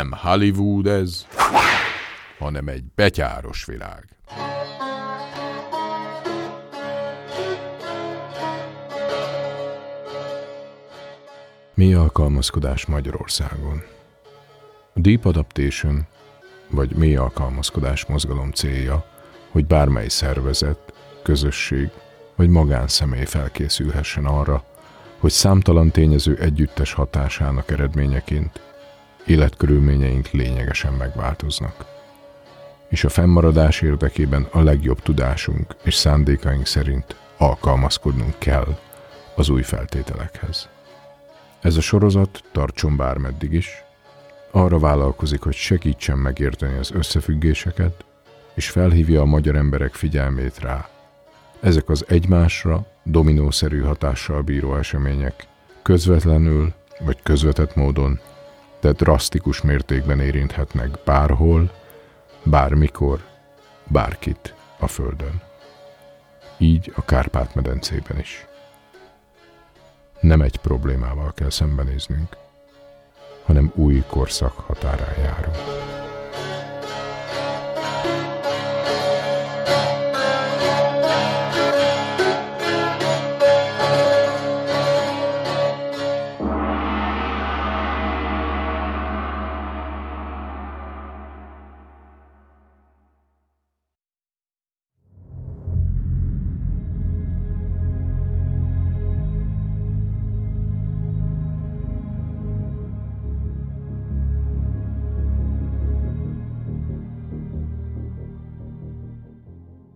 Nem Hollywood ez, hanem egy betyáros világ. Mi alkalmazkodás Magyarországon? Deep Adaptation, vagy mély alkalmazkodás mozgalom célja, hogy bármely szervezet, közösség vagy magánszemély felkészülhessen arra, hogy számtalan tényező együttes hatásának eredményeként életkörülményeink lényegesen megváltoznak. És a fennmaradás érdekében a legjobb tudásunk és szándékaink szerint alkalmazkodnunk kell az új feltételekhez. Ez a sorozat tartson bármeddig is, arra vállalkozik, hogy segítsen megérteni az összefüggéseket, és felhívja a magyar emberek figyelmét rá. Ezek az egymásra dominószerű hatással bíró események közvetlenül vagy közvetett módon, de drasztikus mértékben érinthetnek bárhol, bármikor, bárkit a Földön. Így a Kárpát-medencében is. Nem egy problémával kell szembenéznünk, hanem új korszak határán járunk.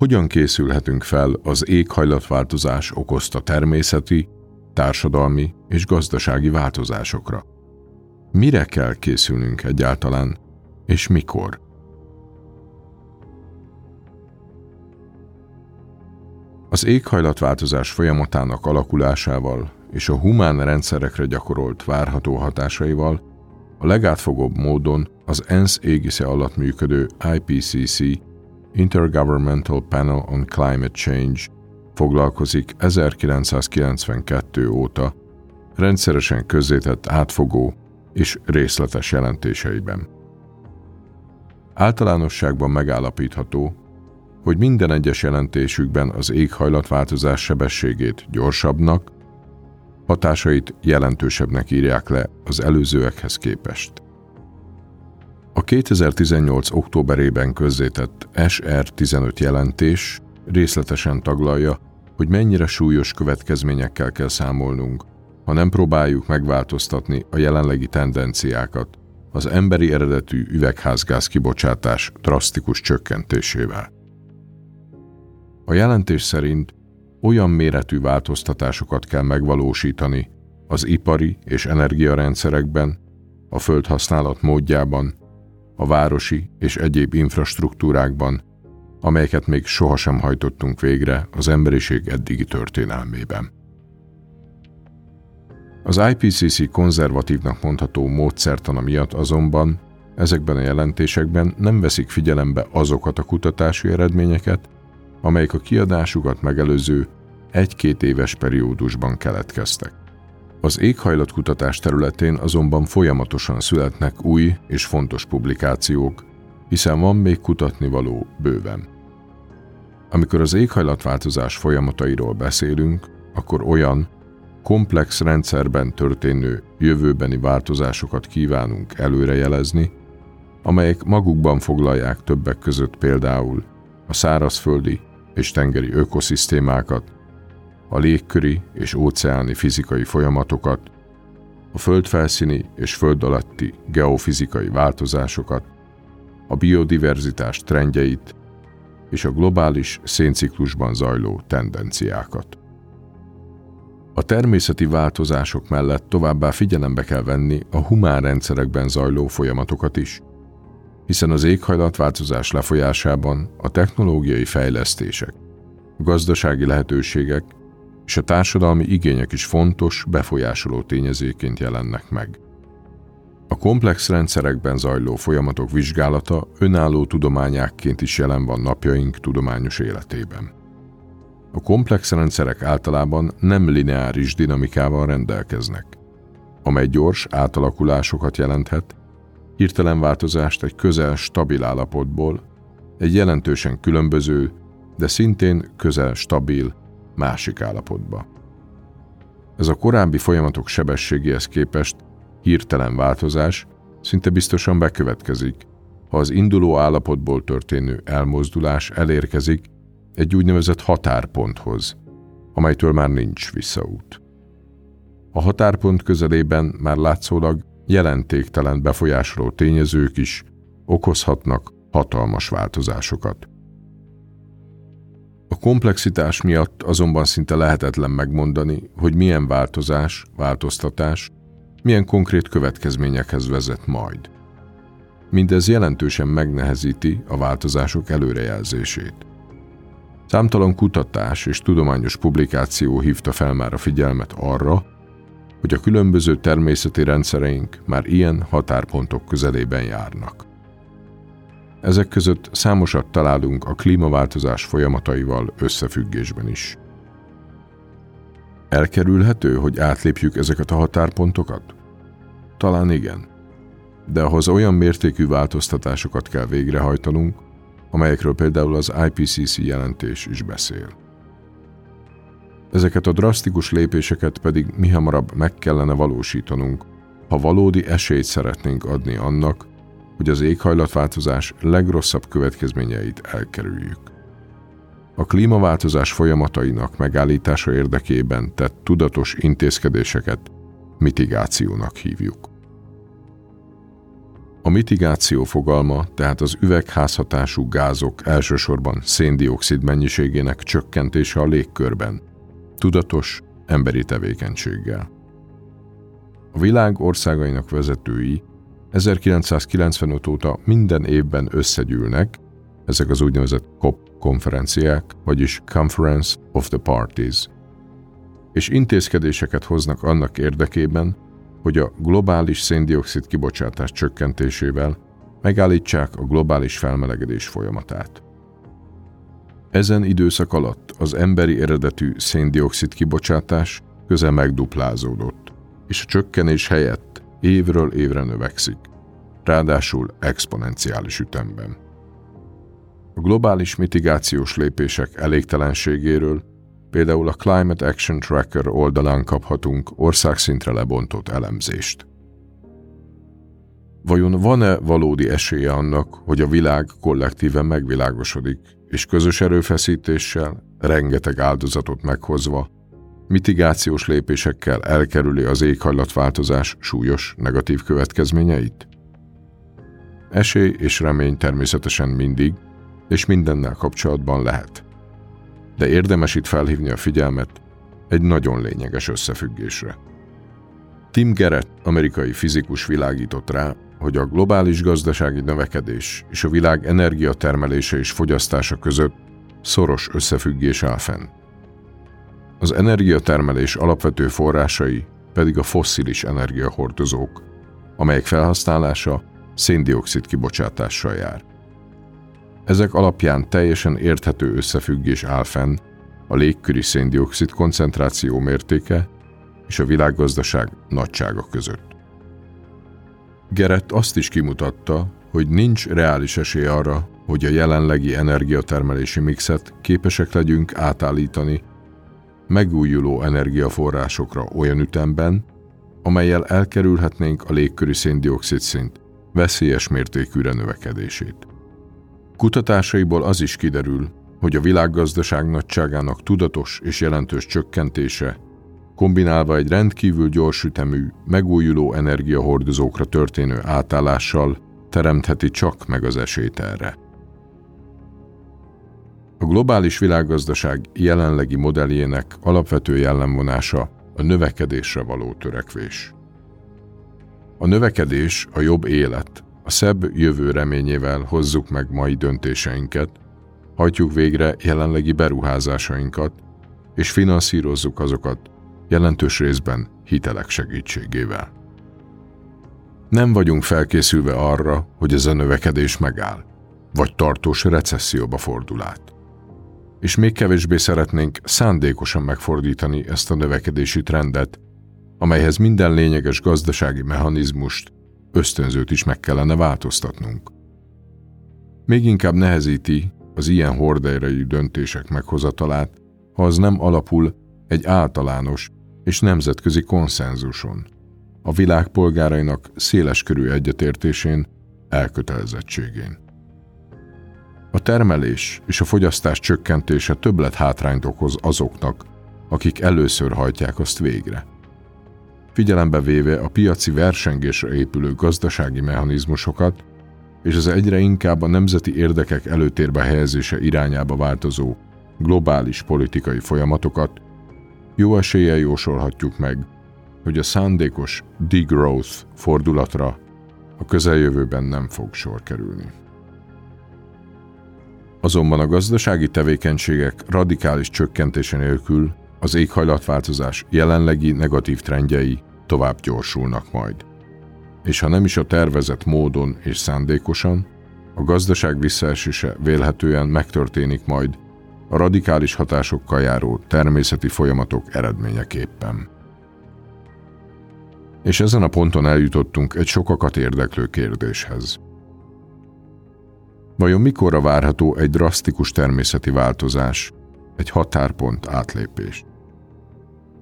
Hogyan készülhetünk fel az éghajlatváltozás okozta természeti, társadalmi és gazdasági változásokra. Mire kell készülnünk egyáltalán, és mikor? Az éghajlatváltozás folyamatának alakulásával és a humán rendszerekre gyakorolt várható hatásaival a legátfogóbb módon az ENSZ égisze alatt működő IPCC Intergovernmental Panel on Climate Change foglalkozik 1992 óta rendszeresen közzétett átfogó és részletes jelentéseiben. Általánosságban megállapítható, hogy minden egyes jelentésükben az éghajlatváltozás sebességét gyorsabbnak, hatásait jelentősebbnek írják le az előzőekhez képest. A 2018. októberében közzétett SR15 jelentés részletesen taglalja, hogy mennyire súlyos következményekkel kell számolnunk, ha nem próbáljuk megváltoztatni a jelenlegi tendenciákat az emberi eredetű üvegházgáz kibocsátás drasztikus csökkentésével. A jelentés szerint olyan méretű változtatásokat kell megvalósítani az ipari és energiarendszerekben, a földhasználat módjában, a városi és egyéb infrastruktúrákban, amelyeket még sohasem hajtottunk végre az emberiség eddigi történelmében. Az IPCC konzervatívnak mondható módszertana miatt azonban ezekben a jelentésekben nem veszik figyelembe azokat a kutatási eredményeket, amelyek a kiadásukat megelőző egy-két éves periódusban keletkeztek. Az éghajlatkutatás területén azonban folyamatosan születnek új és fontos publikációk, hiszen van még kutatni való bőven. Amikor az éghajlatváltozás folyamatairól beszélünk, akkor olyan, komplex rendszerben történő jövőbeni változásokat kívánunk előrejelezni, amelyek magukban foglalják többek között például a szárazföldi és tengeri ökoszisztémákat, a légköri és óceáni fizikai folyamatokat, a földfelszíni és föld alatti geofizikai változásokat, a biodiverzitás trendjeit és a globális szénciklusban zajló tendenciákat. A természeti változások mellett továbbá figyelembe kell venni a humán rendszerekben zajló folyamatokat is, hiszen az éghajlatváltozás lefolyásában a technológiai fejlesztések, gazdasági lehetőségek és a társadalmi igények is fontos, befolyásoló tényezőként jelennek meg. A komplex rendszerekben zajló folyamatok vizsgálata önálló tudományákként is jelen van napjaink tudományos életében. A komplex rendszerek általában nem lineáris dinamikával rendelkeznek, amely gyors átalakulásokat jelenthet, hirtelen változást egy közel stabil állapotból, egy jelentősen különböző, de szintén közel stabil másik állapotba. Ez a korábbi folyamatok sebességéhez képest hirtelen változás szinte biztosan bekövetkezik, ha az induló állapotból történő elmozdulás elérkezik egy úgynevezett határponthoz, amelytől már nincs visszaút. A határpont közelében már látszólag jelentéktelen befolyásoló tényezők is okozhatnak hatalmas változásokat. A komplexitás miatt azonban szinte lehetetlen megmondani, hogy milyen változás, változtatás, milyen konkrét következményekhez vezet majd. Mindez jelentősen megnehezíti a változások előrejelzését. Számtalan kutatás és tudományos publikáció hívta fel már a figyelmet arra, hogy a különböző természeti rendszereink már ilyen határpontok közelében járnak. Ezek között számosat találunk a klímaváltozás folyamataival összefüggésben is. Elkerülhető, hogy átlépjük ezeket a határpontokat? Talán igen. De ahhoz olyan mértékű változtatásokat kell végrehajtanunk, amelyekről például az IPCC jelentés is beszél. Ezeket a drasztikus lépéseket pedig mi hamarabb meg kellene valósítanunk, ha valódi esélyt szeretnénk adni annak, hogy az éghajlatváltozás legrosszabb következményeit elkerüljük. A klímaváltozás folyamatainak megállítása érdekében tett tudatos intézkedéseket mitigációnak hívjuk. A mitigáció fogalma tehát az üvegházhatású gázok elsősorban széndiokszid mennyiségének csökkentése a légkörben, tudatos emberi tevékenységgel. A világ országainak vezetői 1995 óta minden évben összegyűlnek, ezek az úgynevezett COP konferenciák, vagyis Conference of the Parties, és intézkedéseket hoznak annak érdekében, hogy a globális széndiokszid kibocsátás csökkentésével megállítsák a globális felmelegedés folyamatát. Ezen időszak alatt az emberi eredetű széndiokszid kibocsátás közel megduplázódott, és a csökkenés helyett évről évre növekszik, ráadásul exponenciális ütemben. A globális mitigációs lépések elégtelenségéről például a Climate Action Tracker oldalán kaphatunk országszintre lebontott elemzést. Vajon van-e valódi esélye annak, hogy a világ kollektíven megvilágosodik, és közös erőfeszítéssel, rengeteg áldozatot meghozva, mitigációs lépésekkel elkerüli az éghajlatváltozás súlyos negatív következményeit? Esély és remény természetesen mindig, és mindennel kapcsolatban lehet. De érdemes itt felhívni a figyelmet egy nagyon lényeges összefüggésre. Tim Gerett, amerikai fizikus világított rá, hogy a globális gazdasági növekedés és a világ energiatermelése és fogyasztása között szoros összefüggés áll fenn. Az energiatermelés alapvető forrásai pedig a fosszilis energiahordozók, amelyek felhasználása széndiokszid kibocsátással jár. Ezek alapján teljesen érthető összefüggés áll fenn a légköri széndiokszid koncentráció mértéke és a világgazdaság nagysága között. Gerett azt is kimutatta, hogy nincs reális esély arra, hogy a jelenlegi energiatermelési mixet képesek legyünk átállítani megújuló energiaforrásokra olyan ütemben, amelyel elkerülhetnénk a légköri széndiokszid szint veszélyes mértékűre növekedését. Kutatásaiból az is kiderül, hogy a világgazdaság nagyságának tudatos és jelentős csökkentése, kombinálva egy rendkívül gyors ütemű, megújuló energiahordozókra történő átállással teremtheti csak meg az esélyt erre. A globális világgazdaság jelenlegi modelljének alapvető jellemvonása a növekedésre való törekvés. A növekedés a jobb élet, a szebb jövő reményével hozzuk meg mai döntéseinket, hajtjuk végre jelenlegi beruházásainkat, és finanszírozzuk azokat jelentős részben hitelek segítségével. Nem vagyunk felkészülve arra, hogy ez a növekedés megáll, vagy tartós recesszióba fordul át. És még kevésbé szeretnénk szándékosan megfordítani ezt a növekedési trendet, amelyhez minden lényeges gazdasági mechanizmust ösztönzőt is meg kellene változtatnunk. Még inkább nehezíti az ilyen horderejű döntések meghozatalát, ha az nem alapul egy általános és nemzetközi konszenzuson, a világ polgárainak széleskörű egyetértésén, elkötelezettségén. A termelés és a fogyasztás csökkentése többlet hátrányt okoz azoknak, akik először hajtják azt végre. Figyelembe véve a piaci versengésre épülő gazdasági mechanizmusokat és az egyre inkább a nemzeti érdekek előtérbe helyezése irányába változó globális politikai folyamatokat, jó eséllyel jósolhatjuk meg, hogy a szándékos degrowth fordulatra a közeljövőben nem fog sor kerülni. Azonban a gazdasági tevékenységek radikális csökkentése nélkül az éghajlatváltozás jelenlegi negatív trendjei tovább gyorsulnak majd. És ha nem is a tervezett módon és szándékosan, a gazdaság visszaesése vélhetően megtörténik majd a radikális hatásokkal járó természeti folyamatok eredményeképpen. És ezen a ponton eljutottunk egy sokakat érdeklő kérdéshez. Vajon mikorra várható egy drasztikus természeti változás, egy határpont átlépés?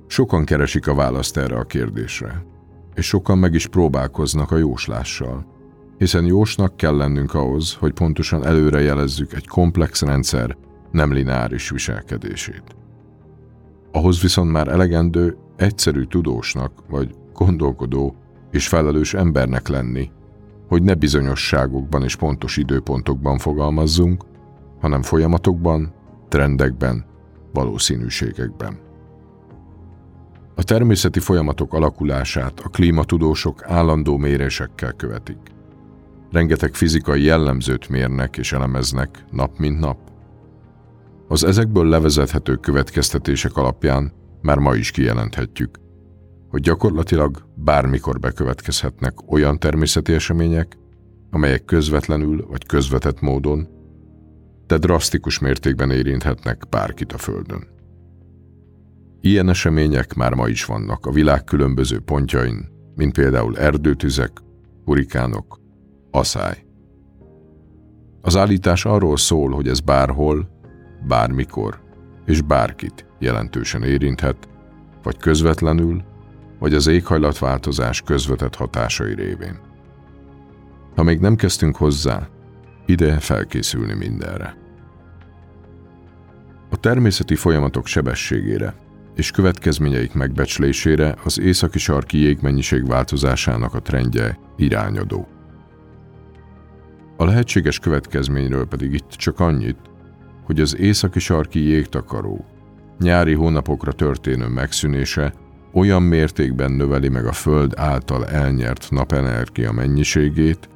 Sokan keresik a választ erre a kérdésre, és sokan meg is próbálkoznak a jóslással, hiszen jósnak kell lennünk ahhoz, hogy pontosan előre jelezzük egy komplex rendszer nem lineáris viselkedését. Ahhoz viszont már elegendő egyszerű tudósnak vagy gondolkodó és felelős embernek lenni, hogy ne bizonyosságokban és pontos időpontokban fogalmazzunk, hanem folyamatokban, trendekben, valószínűségekben. A természeti folyamatok alakulását a klímatudósok állandó mérésekkel követik. Rengeteg fizikai jellemzőt mérnek és elemeznek nap mint nap. Az ezekből levezethető következtetések alapján már ma is kijelenthetjük, hogy gyakorlatilag bármikor bekövetkezhetnek olyan természeti események, amelyek közvetlenül vagy közvetett módon, de drasztikus mértékben érinthetnek bárkit a Földön. Ilyen események már ma is vannak a világ különböző pontjain, mint például erdőtüzek, hurikánok, aszály. Az állítás arról szól, hogy ez bárhol, bármikor és bárkit jelentősen érinthet, vagy közvetlenül, vagy az éghajlatváltozás közvetett hatásai révén. Ha még nem kezdtünk hozzá, ideje felkészülni mindenre. A természeti folyamatok sebességére és következményeik megbecslésére az északi sarki jégmennyiség változásának a trendje irányadó. A lehetséges következményről pedig itt csak annyit, hogy az északi sarki jégtakaró nyári hónapokra történő megszűnése olyan mértékben növeli meg a Föld által elnyert napenergia mennyiségét,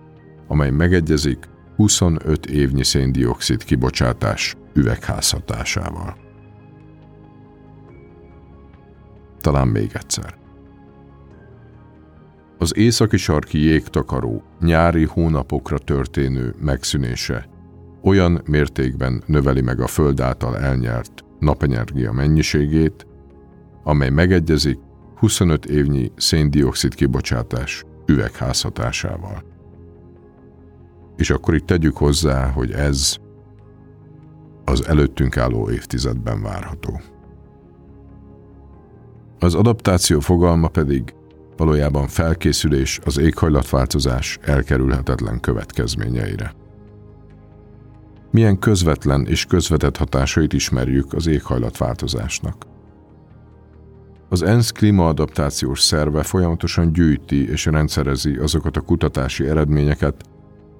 amely megegyezik 25 évnyi széndiokszid kibocsátás üvegházhatásával. Talán még egyszer. Az északi sarki jégtakaró nyári hónapokra történő megszűnése olyan mértékben növeli meg a Föld által elnyert napenergia mennyiségét, amely megegyezik 25 évnyi széndiokszid kibocsátás üvegházhatásával. És akkor itt tegyük hozzá, hogy ez az előttünk álló évtizedben várható. Az adaptáció fogalma pedig valójában felkészülés az éghajlatváltozás elkerülhetetlen következményeire. Milyen közvetlen és közvetett hatásait ismerjük az éghajlatváltozásnak. Az ENSZ klímaadaptációs szerve folyamatosan gyűjti és rendszerezi azokat a kutatási eredményeket,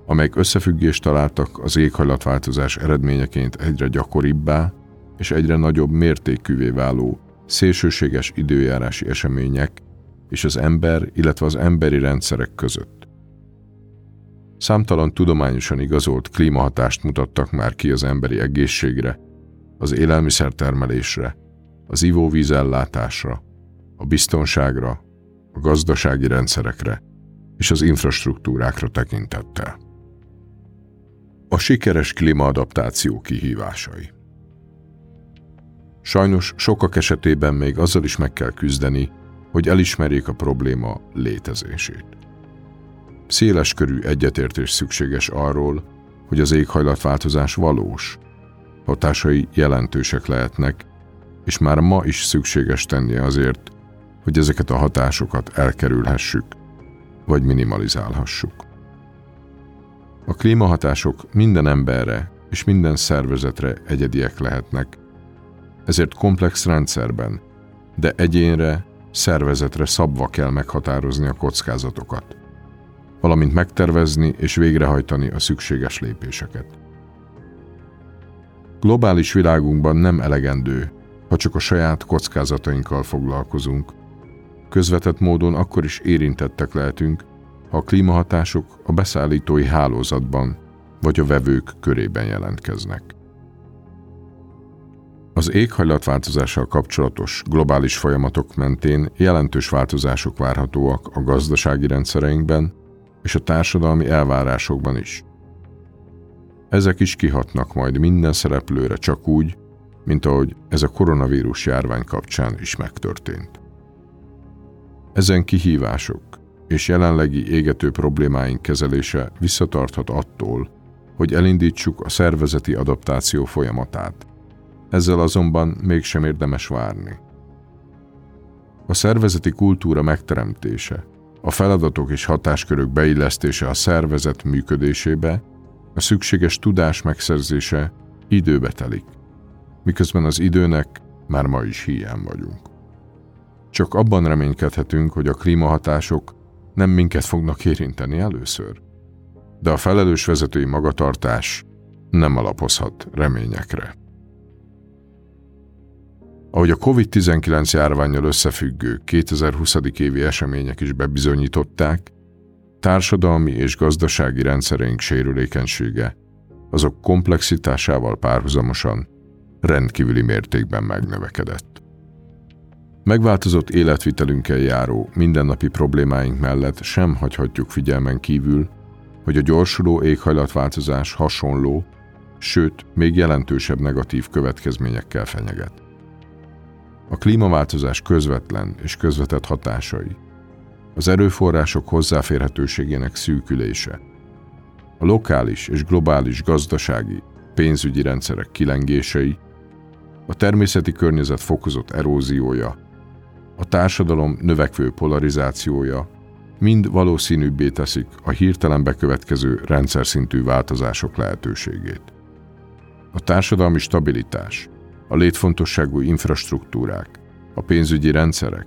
amelyek összefüggést találtak az éghajlatváltozás eredményeként egyre gyakoribbá és egyre nagyobb mértékűvé váló szélsőséges időjárási események és az ember, illetve az emberi rendszerek között. Számtalan tudományosan igazolt klímahatást mutattak már ki az emberi egészségre, az élelmiszertermelésre, az ivóvízellátásra, a biztonságra, a gazdasági rendszerekre és az infrastruktúrákra tekintettel. A sikeres klímaadaptáció kihívásai Sajnos sokak esetében még azzal is meg kell küzdeni, hogy elismerjék a probléma létezését. Széles körű egyetértés szükséges arról, hogy az éghajlatváltozás valós, hatásai jelentősek lehetnek, és már ma is szükséges tenni azért, hogy ezeket a hatásokat elkerülhessük, vagy minimalizálhassuk. A klímahatások minden emberre és minden szervezetre egyediek lehetnek, ezért komplex rendszerben, de egyénre, szervezetre szabva kell meghatározni a kockázatokat, valamint megtervezni és végrehajtani a szükséges lépéseket. Globális világunkban nem elegendő, ha csak a saját kockázatainkkal foglalkozunk. Közvetett módon akkor is érintettek lehetünk, ha a klímahatások a beszállítói hálózatban vagy a vevők körében jelentkeznek. Az éghajlatváltozással kapcsolatos globális folyamatok mentén jelentős változások várhatóak a gazdasági rendszereinkben és a társadalmi elvárásokban is. Ezek is kihatnak majd minden szereplőre csak úgy, mint ahogy ez a koronavírus járvány kapcsán is megtörtént. Ezen kihívások és jelenlegi égető problémáink kezelése visszatarthat attól, hogy elindítsuk a szervezeti adaptáció folyamatát. Ezzel azonban mégsem érdemes várni. A szervezeti kultúra megteremtése, a feladatok és hatáskörök beillesztése a szervezet működésébe, a szükséges tudás megszerzése időbe telik, miközben az időnek már ma is hiány vagyunk. Csak abban reménykedhetünk, hogy a klímahatások nem minket fognak érinteni először de a felelős vezetői magatartás nem alapozhat reményekre. Ahogy a COVID-19 járványjal összefüggő 2020. évi események is bebizonyították, társadalmi és gazdasági rendszereink sérülékenysége azok komplexitásával párhuzamosan rendkívüli mértékben megnövekedett. Megváltozott életvitelünkkel járó mindennapi problémáink mellett sem hagyhatjuk figyelmen kívül, hogy a gyorsuló éghajlatváltozás hasonló, sőt, még jelentősebb negatív következményekkel fenyeget. A klímaváltozás közvetlen és közvetett hatásai, az erőforrások hozzáférhetőségének szűkülése, a lokális és globális gazdasági, pénzügyi rendszerek kilengései, a természeti környezet fokozott eróziója, a társadalom növekvő polarizációja mind valószínűbbé teszik a hirtelen bekövetkező rendszer szintű változások lehetőségét. A társadalmi stabilitás, a létfontosságú infrastruktúrák, a pénzügyi rendszerek,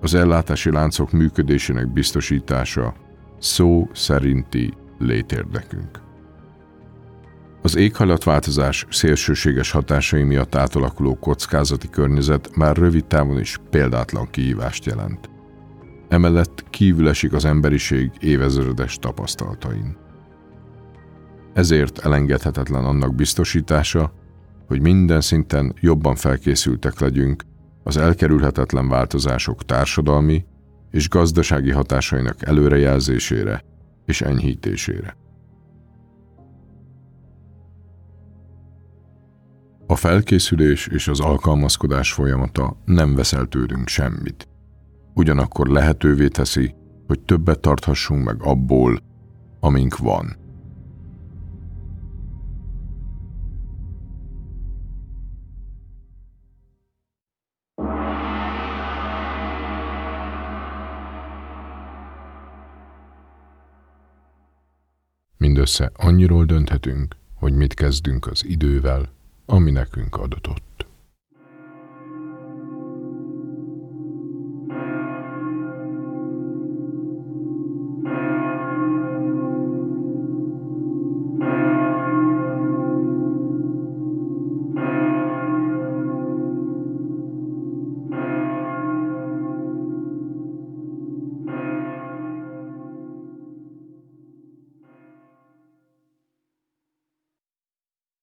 az ellátási láncok működésének biztosítása szó szerinti létérdekünk. Az éghajlatváltozás szélsőséges hatásai miatt átalakuló kockázati környezet már rövid távon is példátlan kihívást jelent. Emellett kívül esik az emberiség évezredes tapasztalatain. Ezért elengedhetetlen annak biztosítása, hogy minden szinten jobban felkészültek legyünk az elkerülhetetlen változások társadalmi és gazdasági hatásainak előrejelzésére és enyhítésére. A felkészülés és az alkalmazkodás folyamata nem veszel tőlünk semmit ugyanakkor lehetővé teszi, hogy többet tarthassunk meg abból, amink van. Mindössze annyiról dönthetünk, hogy mit kezdünk az idővel, ami nekünk adatott.